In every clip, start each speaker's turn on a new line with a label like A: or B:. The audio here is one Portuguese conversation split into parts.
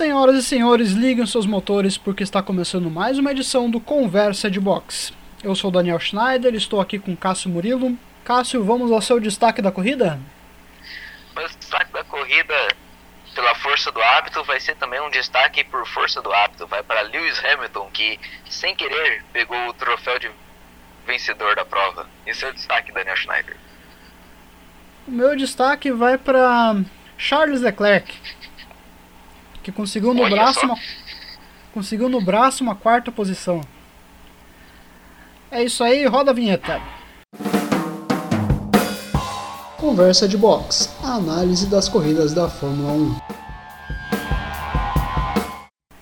A: Senhoras e senhores, liguem seus motores porque está começando mais uma edição do Conversa de Box. Eu sou Daniel Schneider, estou aqui com Cássio Murilo. Cássio, vamos ao seu destaque da corrida?
B: O destaque da corrida, pela força do hábito, vai ser também um destaque por força do hábito. Vai para Lewis Hamilton, que sem querer pegou o troféu de vencedor da prova. Esse é o destaque, Daniel Schneider.
A: O meu destaque vai para Charles Leclerc, que conseguiu no
B: Olha
A: braço
B: só.
A: uma, conseguiu no braço uma quarta posição. É isso aí, roda a vinheta. Conversa de box, a análise das corridas da Fórmula 1.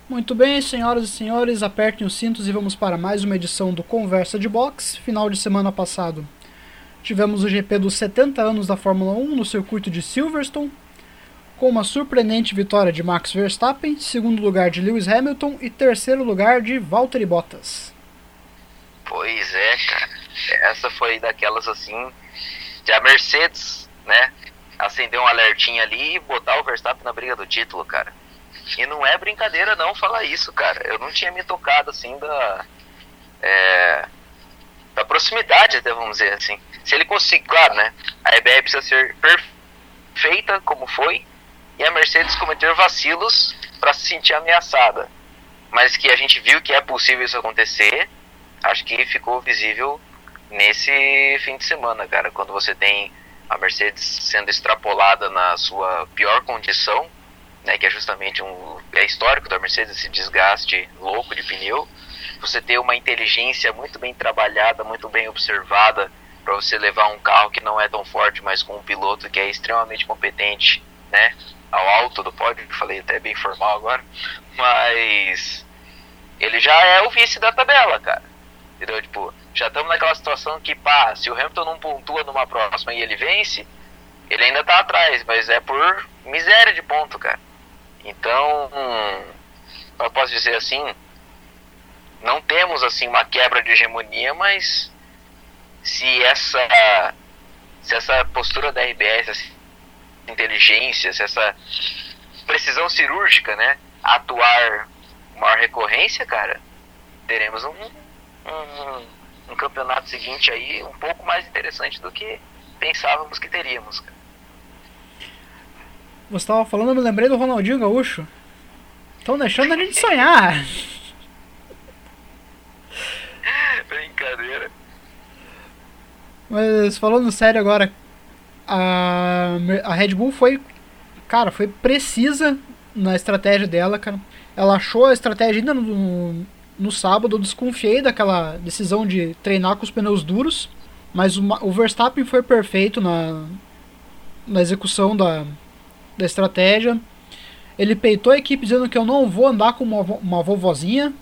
A: Muito bem, senhoras e senhores, apertem os cintos e vamos para mais uma edição do Conversa de Box. Final de semana passado, tivemos o GP dos 70 anos da Fórmula 1 no circuito de Silverstone, com uma surpreendente vitória de Max Verstappen, segundo lugar de Lewis Hamilton e terceiro lugar de Valtteri Bottas.
B: Pois é, cara. Essa foi daquelas assim. De a Mercedes, né? Acender um alertinho ali e botar o Verstappen na briga do título, cara. E não é brincadeira não falar isso, cara. Eu não tinha me tocado assim da. É, da proximidade, até vamos dizer assim. Se ele conseguir, claro, né? A EBR precisa ser perfeita como foi. E a Mercedes cometer vacilos para se sentir ameaçada. Mas que a gente viu que é possível isso acontecer acho que ficou visível nesse fim de semana, cara, quando você tem a Mercedes sendo extrapolada na sua pior condição, né, que é justamente um é histórico da Mercedes esse desgaste louco de pneu. Você ter uma inteligência muito bem trabalhada, muito bem observada para você levar um carro que não é tão forte, mas com um piloto que é extremamente competente, né, ao alto do pódio, falei até bem formal agora, mas ele já é o vice da tabela, cara. Entendeu? Tipo, já estamos naquela situação que, pá, se o Hamilton não pontua numa próxima e ele vence, ele ainda tá atrás, mas é por miséria de ponto, cara. Então, eu posso dizer assim, não temos assim uma quebra de hegemonia, mas se essa se essa postura da RBS, essa inteligência, se essa precisão cirúrgica, né, atuar com maior recorrência, cara, teremos um um, um campeonato seguinte aí um pouco mais interessante do que pensávamos que teríamos. Cara.
A: Você estava falando, eu me lembrei do Ronaldinho Gaúcho. Estão deixando a gente sonhar.
B: Brincadeira.
A: Mas falando sério agora, a, a Red Bull foi, cara, foi precisa na estratégia dela, cara. Ela achou a estratégia ainda no, no sábado eu desconfiei daquela decisão de treinar com os pneus duros, mas o, o Verstappen foi perfeito na, na execução da, da estratégia. Ele peitou a equipe dizendo que eu não vou andar com uma, uma vovozinha.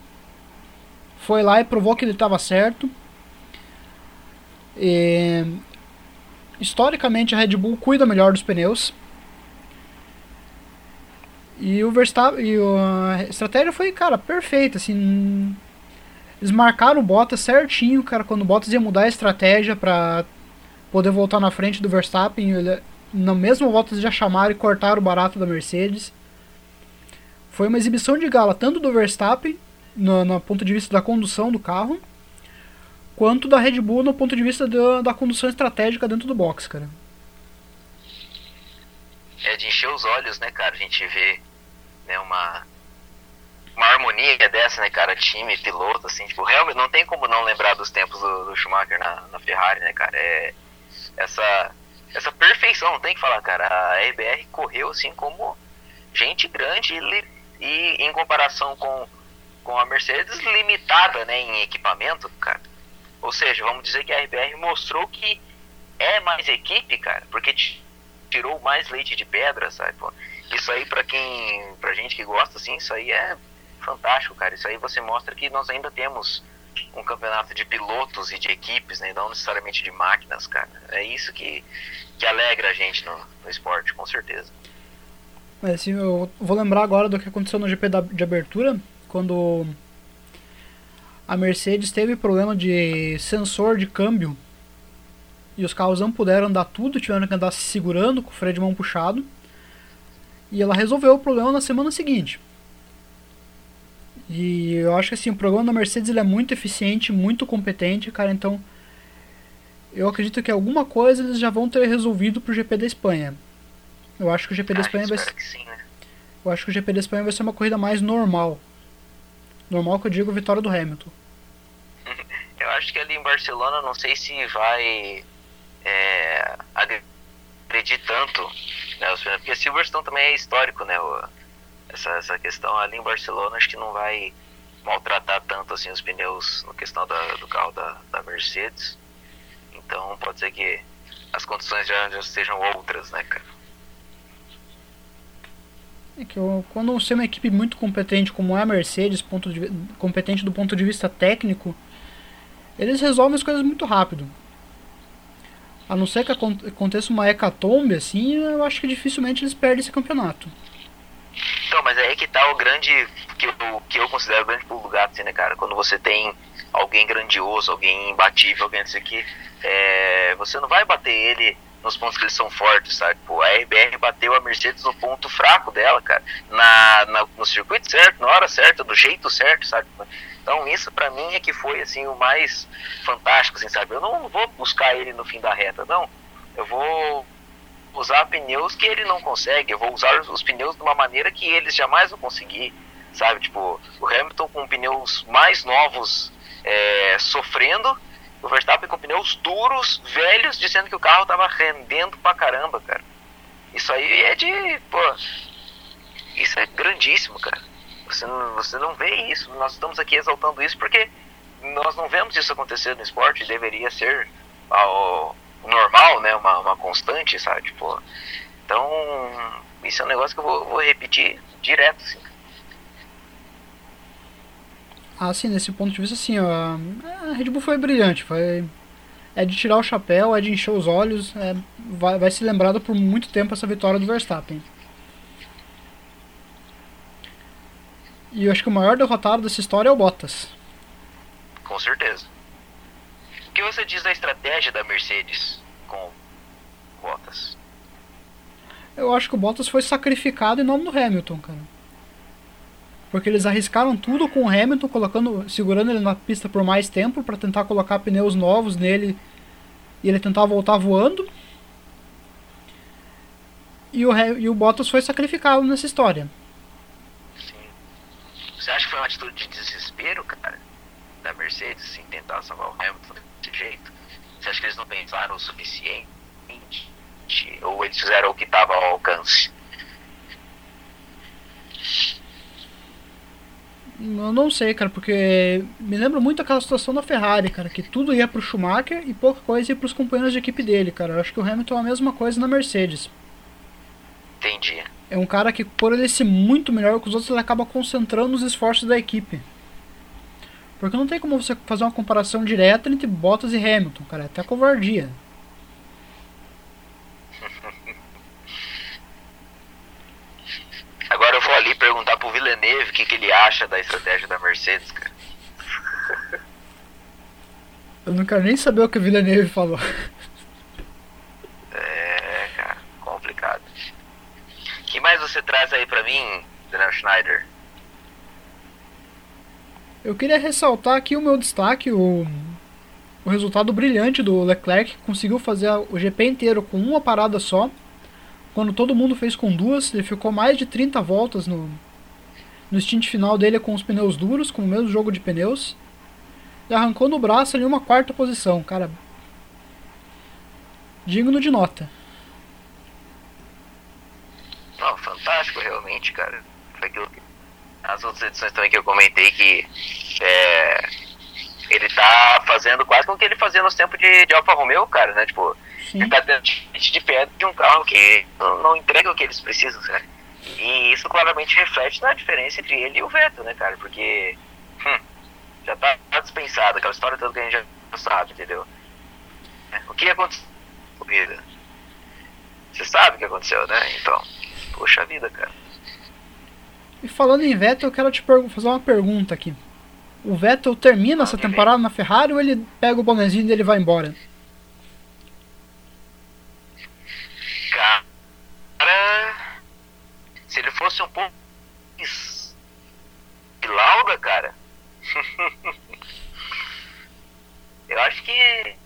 A: Foi lá e provou que ele estava certo. E, historicamente a Red Bull cuida melhor dos pneus. E o Verstappen. A estratégia foi, cara, perfeita, assim. Eles marcaram o Bottas certinho, cara, quando o Bottas ia mudar a estratégia pra poder voltar na frente do Verstappen. Ele, na mesma eles já chamaram e cortaram o barato da Mercedes. Foi uma exibição de gala, tanto do Verstappen, no, no ponto de vista da condução do carro, quanto da Red Bull no ponto de vista da, da condução estratégica dentro do box, cara.
B: É de encher os olhos, né, cara? A gente vê né, uma, uma harmonia dessa, né, cara? Time, piloto, assim, tipo, realmente não tem como não lembrar dos tempos do, do Schumacher na, na, Ferrari, né, cara? É essa, essa perfeição, não tem que falar, cara. A RBR correu, assim, como gente grande e, e em comparação com, com a Mercedes, limitada, né, em equipamento, cara. Ou seja, vamos dizer que a RBR mostrou que é mais equipe, cara, porque tirou mais leite de pedra, sabe? Pô, isso aí para quem, pra gente que gosta assim, isso aí é fantástico, cara. Isso aí você mostra que nós ainda temos um campeonato de pilotos e de equipes, né? Não necessariamente de máquinas, cara. É isso que, que alegra a gente no, no esporte, com certeza.
A: Mas assim, eu vou lembrar agora do que aconteceu no GP da, de abertura, quando a Mercedes teve problema de sensor de câmbio e os carros não puderam andar tudo, tiveram que andar se segurando com o freio de mão puxado. E ela resolveu o problema na semana seguinte. E eu acho que assim, o programa da Mercedes ele é muito eficiente, muito competente, cara, então eu acredito que alguma coisa eles já vão ter resolvido pro GP da Espanha. Eu acho que o GP da
B: Ah,
A: Espanha vai ser,
B: sim, né?
A: eu acho que o GP da Espanha vai ser uma corrida mais normal. Normal que eu digo vitória do Hamilton.
B: Eu acho que ali em Barcelona, não sei se vai é, agredir tanto, né, porque Silverstone também é histórico, né, essa, essa questão ali em Barcelona, acho que não vai maltratar tanto assim os pneus na questão da- do carro da, da Mercedes, então pode ser que as condições já, já sejam outras, né, cara.
A: É que eu, quando você é uma equipe muito competente como é a Mercedes, ponto de competente do ponto de vista técnico, eles resolvem as coisas muito rápido. A não ser que acon- aconteça uma hecatombe assim, eu acho que dificilmente eles perdem esse campeonato.
B: Então, mas é aí que tá o grande, que eu, que eu considero o grande pulo do gato, assim, né, cara? Quando você tem alguém grandioso, alguém imbatível, alguém disso aqui, é, você não vai bater ele nos pontos que eles são fortes, sabe? Pô, a RBR bateu a Mercedes no ponto fraco dela, cara, na, na- no circuito certo, na hora certa, do jeito certo, sabe? Então isso pra mim é que foi, assim, o mais fantástico, assim, sabe? Eu não vou buscar ele no fim da reta, não. Eu vou usar pneus que ele não consegue, eu vou usar os, os pneus de uma maneira que eles jamais vão conseguir, sabe? Tipo, o Hamilton com pneus mais novos é, sofrendo, o Verstappen com pneus duros, velhos, dizendo que o carro tava rendendo pra caramba, cara. Isso aí é de, pô, isso é grandíssimo, cara. Você não, você não vê isso, nós estamos aqui exaltando isso porque nós não vemos isso acontecer no esporte, deveria ser ao, normal, né? Uma, uma constante, sabe? Tipo, então, isso é um negócio que eu vou, vou repetir direto, assim.
A: Ah, sim, nesse ponto de vista, assim, ó, a Red Bull foi brilhante, foi... É de tirar o chapéu, é de encher os olhos, é, vai, vai ser lembrado por muito tempo essa vitória do Verstappen. E eu acho que o maior derrotado dessa história é o Bottas.
B: Com certeza. O que você diz da estratégia da Mercedes com Bottas?
A: Eu acho que o Bottas foi sacrificado em nome do Hamilton, cara. Porque eles arriscaram tudo com o Hamilton, colocando, segurando ele na pista por mais tempo para tentar colocar pneus novos nele e ele tentar voltar voando. E o, e o Bottas foi sacrificado nessa história.
B: Sim. Você acha que foi uma atitude de desespero, cara, da Mercedes em tentar salvar o Hamilton desse jeito? Você acha que eles não pensaram o suficiente? Ou eles fizeram o que estava ao alcance?
A: Eu não sei, cara, porque me lembra muito aquela situação da Ferrari, cara, que tudo ia pro Schumacher e pouca coisa ia pros companheiros de equipe dele, cara. Eu acho que o Hamilton é a mesma coisa na Mercedes.
B: Entendi.
A: É um cara que, por ele ser muito melhor que os outros, ele acaba concentrando os esforços da equipe. Porque não tem como você fazer uma comparação direta entre Bottas e Hamilton, cara. É até covardia.
B: Agora eu vou ali perguntar pro Villeneuve o que, que ele acha da estratégia da Mercedes, cara.
A: Eu não quero nem saber o que o Villeneuve falou.
B: É, cara, complicado. O que mais você traz aí pra mim, Daniel Schneider?
A: Eu queria ressaltar aqui o meu destaque, o, o resultado brilhante do Leclerc, que conseguiu fazer o GP inteiro com uma parada só, quando todo mundo fez com duas, ele ficou mais de 30 voltas no, no stint final dele com os pneus duros, com o mesmo jogo de pneus, e arrancou no braço ali uma quarta posição, cara. Digno de nota.
B: Não, fantástico, realmente, cara. Foi aquilo que... As outras edições também que eu comentei que é, ele tá fazendo quase com o que ele fazia nos tempos de, de Alfa Romeo, cara, né? Tipo,
A: Sim.
B: ele tá dentro de, de pedra de um carro que não, não entrega o que eles precisam, cara. E isso claramente reflete na diferença entre ele e o Vettel, né, cara? Porque hum, já tá dispensado, aquela história toda que a gente já sabe, entendeu? É, O que aconteceu corrida? Você sabe o que aconteceu, né? Então, poxa vida, cara.
A: E falando em Vettel, eu quero te fazer uma pergunta aqui. O Vettel termina essa
B: ver.
A: temporada na Ferrari ou ele pega o bonezinho dele e vai embora?
B: Cara, se ele fosse um pouco de cara. eu acho que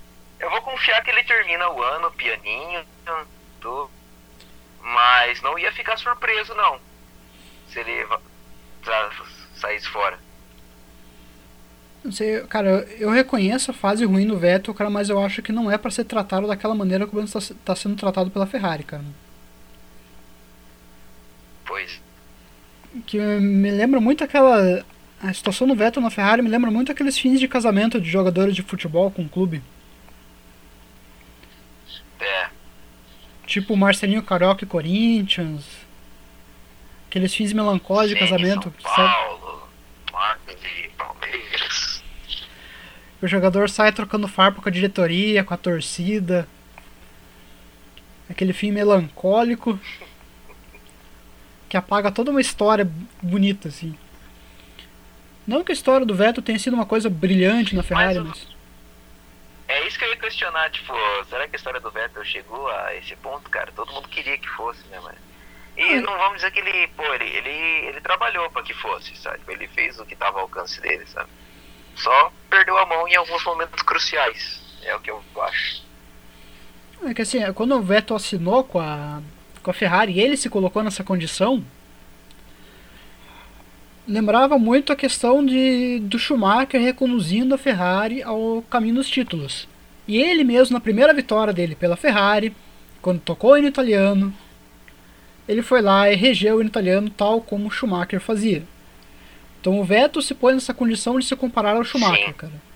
B: eu vou confiar que ele termina o ano pianinho, tudo. Mas não ia ficar surpreso não. Se ele saísse fora.
A: Não sei, cara, eu reconheço a fase ruim no Vettel, cara, mas eu acho que não é para ser tratado daquela maneira como ele está tá sendo tratado pela Ferrari, cara. Que me lembra muito aquela. A situação no Vettel na Ferrari me lembra muito aqueles fins de casamento de jogadores de futebol com o clube.
B: É.
A: Tipo Marcelinho Carioca e Corinthians. Aqueles fins melancólicos de casamento.
B: São Paulo, Marcos e Palmeiras.
A: O jogador sai trocando farpa com a diretoria, com a torcida. Aquele fim melancólico. Que apaga toda uma história bonita, assim. Não que a história do Vettel tenha sido uma coisa brilhante na Ferrari, mas... mas...
B: É isso que eu ia questionar, tipo, será que a história do Vettel chegou a esse ponto, cara? Todo mundo queria que fosse, né, mas... E não vamos dizer que ele, pô, ele, ele, ele trabalhou para que fosse, sabe? Ele fez o que estava ao alcance dele, sabe? Só perdeu a mão em alguns momentos cruciais, é o que eu acho.
A: É que assim, quando o Vettel assinou com a, com a Ferrari e ele se colocou nessa condição, lembrava muito a questão de do Schumacher reconduzindo a Ferrari ao caminho dos títulos. E ele mesmo, na primeira vitória dele pela Ferrari, quando tocou no italiano, ele foi lá e regeu o italiano tal como o Schumacher fazia. Então o Vettel se põe nessa condição de se comparar ao Schumacher, cara.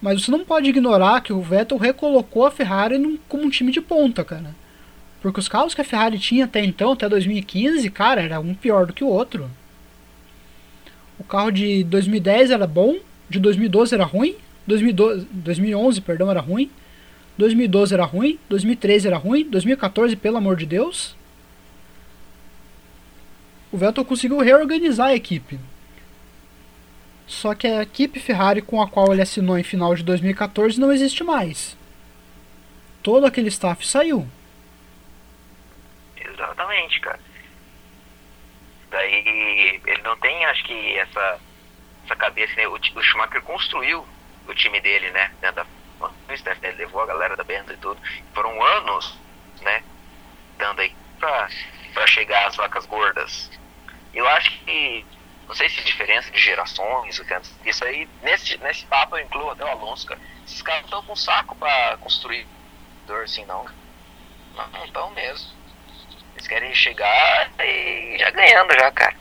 A: Mas você não pode ignorar que o Vettel recolocou a Ferrari num, como um time de ponta, cara. Porque os carros que a Ferrari tinha até então, até 2015, cara, era um pior do que o outro. O carro de 2010 era bom, de 2012 era ruim, 2012, 2011, perdão, era ruim, 2012 era ruim, 2013 era ruim, 2014, pelo amor de Deus. O Vettel conseguiu reorganizar a equipe. Só que a equipe Ferrari com a qual ele assinou em final de 2014 não existe mais. Todo aquele staff saiu.
B: Cara. Daí ele não tem, acho que, essa, essa cabeça. Né? O, o Schumacher construiu o time dele, né? Dentro da ele levou a galera da Benta e tudo. Foram anos, né? Dando aí pra, pra chegar às vacas gordas. Eu acho que. Não sei se diferença de gerações, isso aí, nesse, nesse papo eu incluo até o Alonso, cara. Esses caras estão com saco pra construir assim, não. Não estão mesmo. Eles querem chegar e já ganhando já, cara.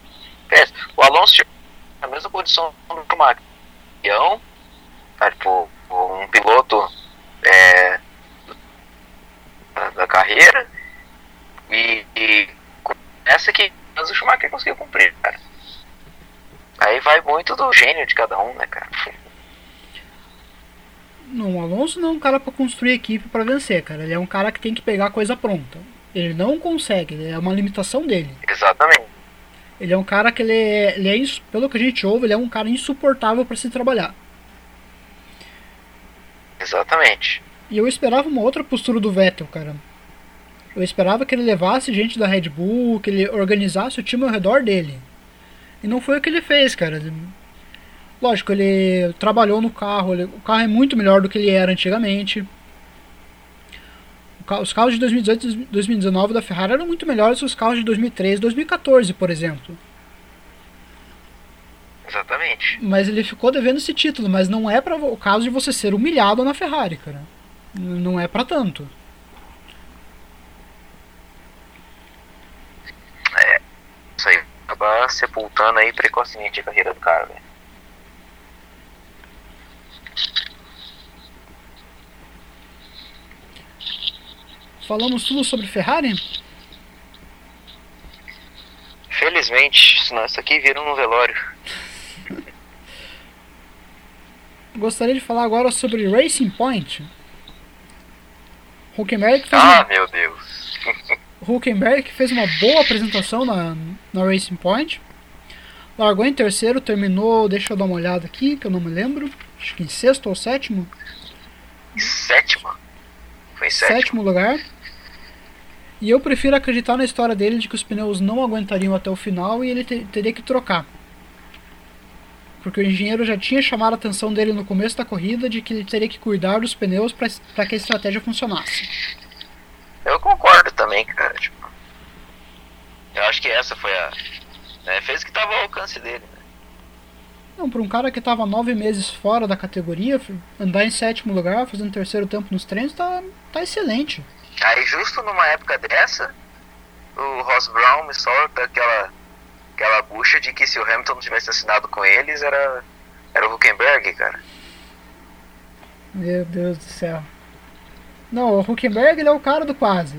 B: O Alonso chegou na mesma condição do tá, tipo, um piloto é, da, da, carreira e, e essa que o Schumacher conseguiu cumprir, cara. Aí vai muito do gênio de cada um, né, cara?
A: Não, o Alonso não é um cara para construir equipe para vencer, cara. Ele é um cara que tem que pegar a coisa pronta. Ele não consegue, é uma limitação dele.
B: Exatamente.
A: Ele é um cara que ele é, ele é pelo que a gente ouve, ele é um cara insuportável para se trabalhar.
B: Exatamente.
A: E eu esperava uma outra postura do Vettel, cara. Eu esperava que ele levasse gente da Red Bull, que ele organizasse o time ao redor dele. E não foi o que ele fez, cara. Lógico, ele trabalhou no carro, ele, o carro é muito melhor do que ele era antigamente os carros de 2018 e 2019 da Ferrari eram muito melhores que os carros de 2013 e 2014, por exemplo.
B: Exatamente.
A: Mas ele ficou devendo esse título, mas não é para o caso de você ser humilhado na Ferrari, cara. Não é para tanto.
B: É, isso aí acaba sepultando aí precocemente a carreira do cara, velho.
A: Falamos tudo sobre Ferrari?
B: Felizmente, senão isso aqui vira um velório.
A: Gostaria de falar agora sobre Racing Point. Huckenberg
B: fez ah, uma... meu Deus.
A: Huckenberg fez uma boa apresentação na, na Racing Point. Largou em terceiro, terminou, deixa eu dar uma olhada aqui, que eu não me lembro. Acho que em sexto ou sétimo.
B: Sétimo? Foi sétimo.
A: Sétimo lugar. E eu prefiro acreditar na história dele de que os pneus não aguentariam até o final e ele ter, teria que trocar. porque o engenheiro já tinha chamado a atenção dele no começo da corrida de que ele teria que cuidar dos pneus para que a estratégia funcionasse.
B: Eu concordo também, cara. Tipo, eu acho que essa foi a. Né, fez o que estava ao alcance dele. Né?
A: Não, para um cara que estava nove meses fora da categoria, andar em sétimo lugar, fazendo terceiro tempo nos treinos, tá, tá excelente.
B: Aí, justo numa época dessa, o Ross Brown me solta aquela, aquela bucha de que se o Hamilton não tivesse assinado com eles, era, era o Huckenberg, cara.
A: Meu Deus do céu. Não, o Huckenberg ele é o cara do quase.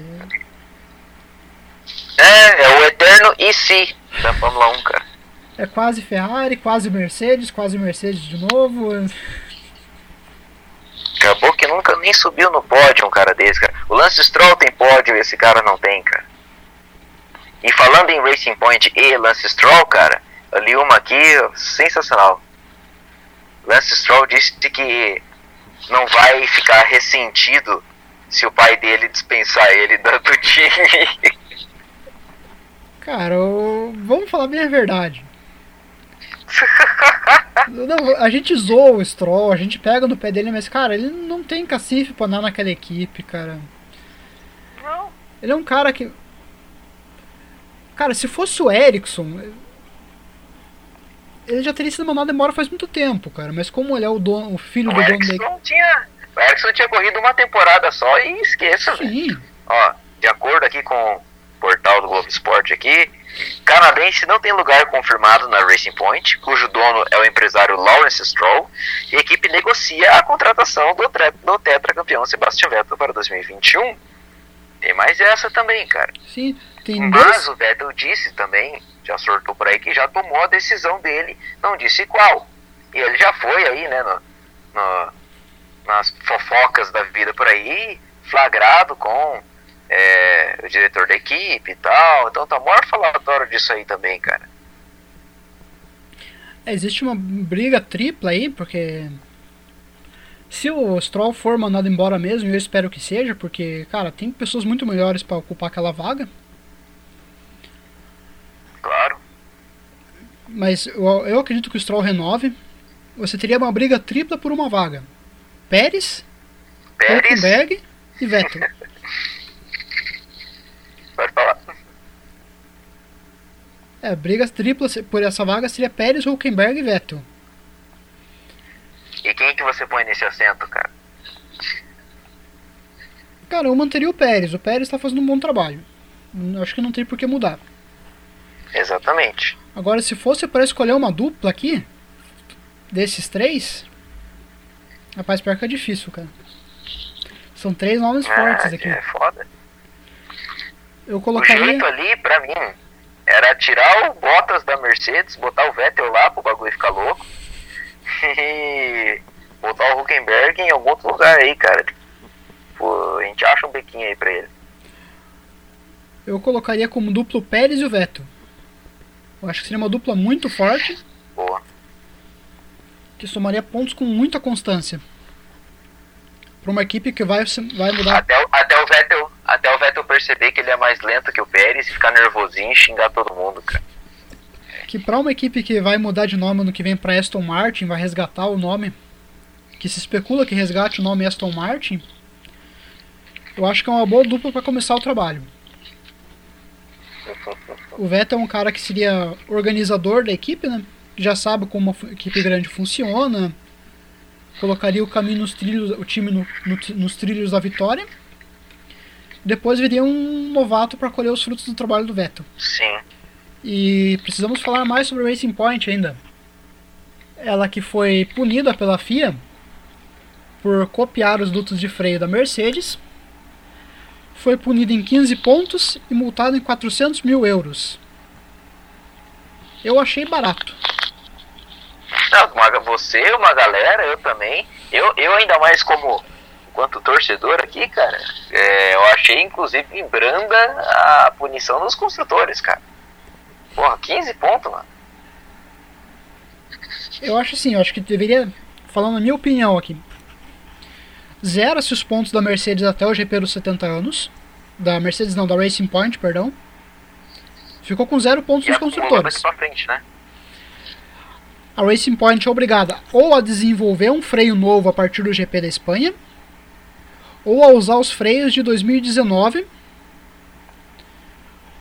B: É, é o eterno e se da Fórmula 1, cara.
A: É quase Ferrari, quase Mercedes, quase Mercedes de novo.
B: Acabou que nunca nem subiu no pódio um cara desse, cara. O Lance Stroll tem pódio e esse cara não tem, cara. E falando em Racing Point e Lance Stroll, cara, eu li uma aqui sensacional. Lance Stroll disse que não vai ficar ressentido se o pai dele dispensar ele do time.
A: Cara, vamos falar bem a verdade. Não, a gente zoa o Stroll, a gente pega no pé dele, mas, cara, ele não tem cacife pra andar naquela equipe, cara.
B: Não.
A: Ele é um cara que. Cara, se fosse o Ericsson, ele já teria sido mandado embora faz muito tempo, cara. Mas como ele é o, dono, o filho
B: o
A: do
B: Erickson
A: dono da
B: tinha O Ericsson tinha corrido uma temporada só e esqueça, velho. Ó, de acordo aqui com o portal do Globo Esporte aqui, Canadense não tem lugar confirmado na Racing Point, cujo dono é o empresário Lawrence Stroll, e a equipe negocia a contratação do, do tetracampeão Sebastian Vettel para 2021. Tem mais essa também, cara.
A: Sim, tem
B: Mas dois... o Vettel disse também, já sortou por aí, que já tomou a decisão dele, não disse qual. E ele já foi aí, né, no, no, nas fofocas da vida por aí, flagrado com é, o diretor da equipe e tal. Então tá maior falatório disso aí também, cara.
A: É, existe uma briga tripla aí, porque se o Stroll for mandado embora mesmo, eu espero que seja, porque, cara, tem pessoas muito melhores para ocupar aquela vaga.
B: Claro.
A: Mas eu, eu acredito que o Stroll renove. Você teria uma briga tripla por uma vaga. Pérez,
B: Pérez.
A: e Vettel.
B: Pode falar.
A: É, brigas triplas por essa vaga seria Pérez, Hulkenberg e Vettel.
B: E quem que você põe nesse assento, cara?
A: Cara, eu manteria o Pérez. O Pérez está fazendo um bom trabalho. Acho que não tem por que mudar.
B: Exatamente.
A: Agora, se fosse para escolher uma dupla aqui, desses três, rapaz, pior que é difícil, cara. São três nomes
B: ah,
A: fortes aqui.
B: É foda.
A: Eu colocaria...
B: O jeito ali, pra mim, era tirar o Bottas da Mercedes, botar o Vettel lá pro bagulho ficar louco. E botar o Huckenberg em algum outro lugar aí, cara. Pô, a gente acha um bequinho aí pra ele.
A: Eu colocaria como duplo Pérez e o Vettel. Eu acho que seria uma dupla muito forte.
B: Boa.
A: Que somaria pontos com muita constância para uma equipe que vai, vai mudar.
B: Até, até, o Vettel, até o Vettel perceber que ele é mais lento que o Pérez e ficar nervosinho e xingar todo mundo, cara.
A: Que para uma equipe que vai mudar de nome no que vem para Aston Martin, vai resgatar o nome, que se especula que resgate o nome Aston Martin, eu acho que é uma boa dupla para começar o trabalho. O Vettel é um cara que seria organizador da equipe, né? Já sabe como a equipe grande funciona, colocaria o caminho nos trilhos, o time no, no, nos trilhos da vitória. Depois viria um novato para colher os frutos do trabalho do Vettel.
B: Sim.
A: E precisamos falar mais sobre Racing Point ainda. Ela que foi punida pela FIA por copiar os dutos de freio da Mercedes. Foi punida em 15 pontos e multada em 400 mil euros. Eu achei barato.
B: Não, você, uma galera, eu também. Eu, eu ainda mais como quanto torcedor aqui, cara, é, eu achei inclusive branda a punição dos construtores, cara. Porra, 15 pontos, mano.
A: Eu acho assim, eu acho que deveria, falando a minha opinião aqui, zera-se os pontos da Mercedes até o GP dos 70 anos. Da Mercedes não, da Racing Point, perdão. Ficou com zero pontos
B: e
A: nos construtores.
B: Pra frente, né?
A: a Racing Point é obrigada ou a desenvolver um freio novo a partir do GP da Espanha, ou a usar os freios de 2019,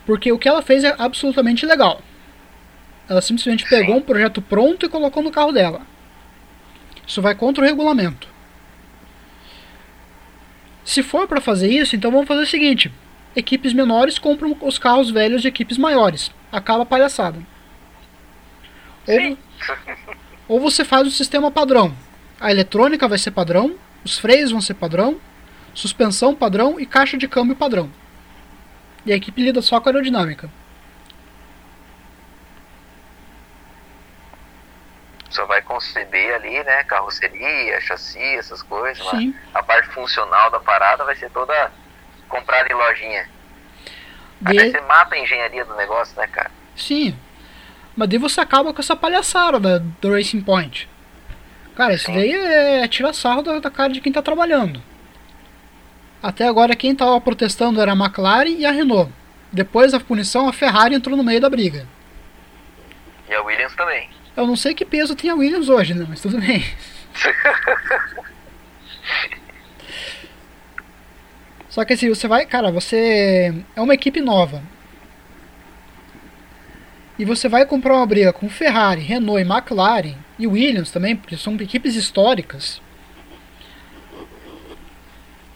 A: porque o que ela fez é absolutamente legal. Ela simplesmente pegou um projeto pronto e colocou no carro dela. Isso vai contra o regulamento. Se for para fazer isso, então vamos fazer o seguinte: equipes menores compram os carros velhos de equipes maiores. Acaba a palhaçada. Ou, ou você faz o sistema padrão. A eletrônica vai ser padrão, os freios vão ser padrão, suspensão padrão e caixa de câmbio padrão. E a equipe lida só com a aerodinâmica.
B: Só vai conceder ali, né, carroceria, chassi, essas coisas. Sim. a parte funcional da parada vai ser toda comprada em lojinha. De... Aí você mata a engenharia do negócio, né, cara?
A: Sim. Mas daí você acaba com essa palhaçada da, do Racing Point. Cara, isso daí é, é tirar sarro da, da cara de quem tá trabalhando. Até agora quem estava protestando era a McLaren e a Renault. Depois da punição, a Ferrari entrou no meio da briga.
B: E a Williams também.
A: Eu não sei que peso tem a Williams hoje, né? Mas tudo bem. Só que assim, você vai, cara, você é uma equipe nova. E você vai comprar uma briga com Ferrari, Renault e McLaren e Williams também, porque são equipes históricas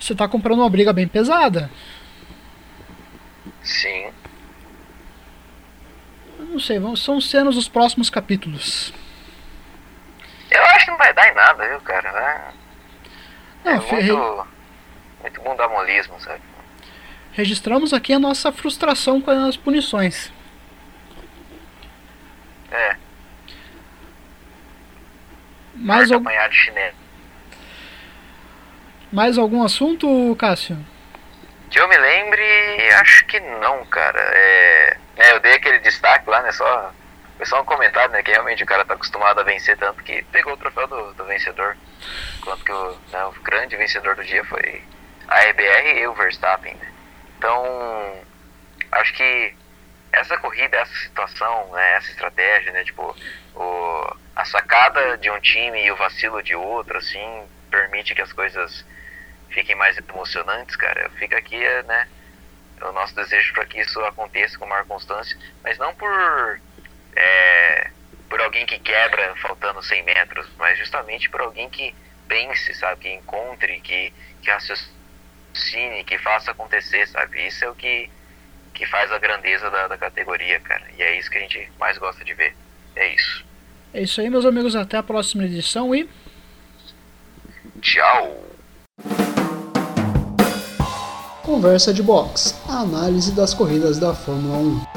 A: você tá comprando uma briga bem pesada.
B: Sim.
A: Não sei, são cenas dos próximos capítulos.
B: Eu acho que não vai dar em nada, viu, cara? É, não, é muito, muito bundamolismo, sabe?
A: Registramos aqui a nossa frustração com as punições.
B: É.
A: Mais
B: algum... de chinelo.
A: Mais algum assunto, Cássio?
B: Que eu me lembre, acho que não, cara. É, é, eu dei aquele destaque lá, né? Só, foi só um comentário, né? Que realmente o cara tá acostumado a vencer tanto que pegou o troféu do, do vencedor. Enquanto que o, né, o grande vencedor do dia foi a EBR e o Verstappen, né? Então, acho que essa corrida, essa situação, né, essa estratégia, né? Tipo, o, a sacada de um time e o vacilo de outro, assim, permite que as coisas fiquem mais emocionantes, cara, fica aqui, né, o nosso desejo para que isso aconteça com maior constância, mas não por é, por alguém que quebra faltando 100 metros, mas justamente por alguém que pense, sabe, que encontre, que, que raciocine, que faça acontecer, sabe, isso é o que, que faz a grandeza da, da categoria, cara, e é isso que a gente mais gosta de ver, é isso.
A: É isso aí, meus amigos, até a próxima edição e...
B: Tchau!
A: Conversa de Box, a análise das corridas da Fórmula 1.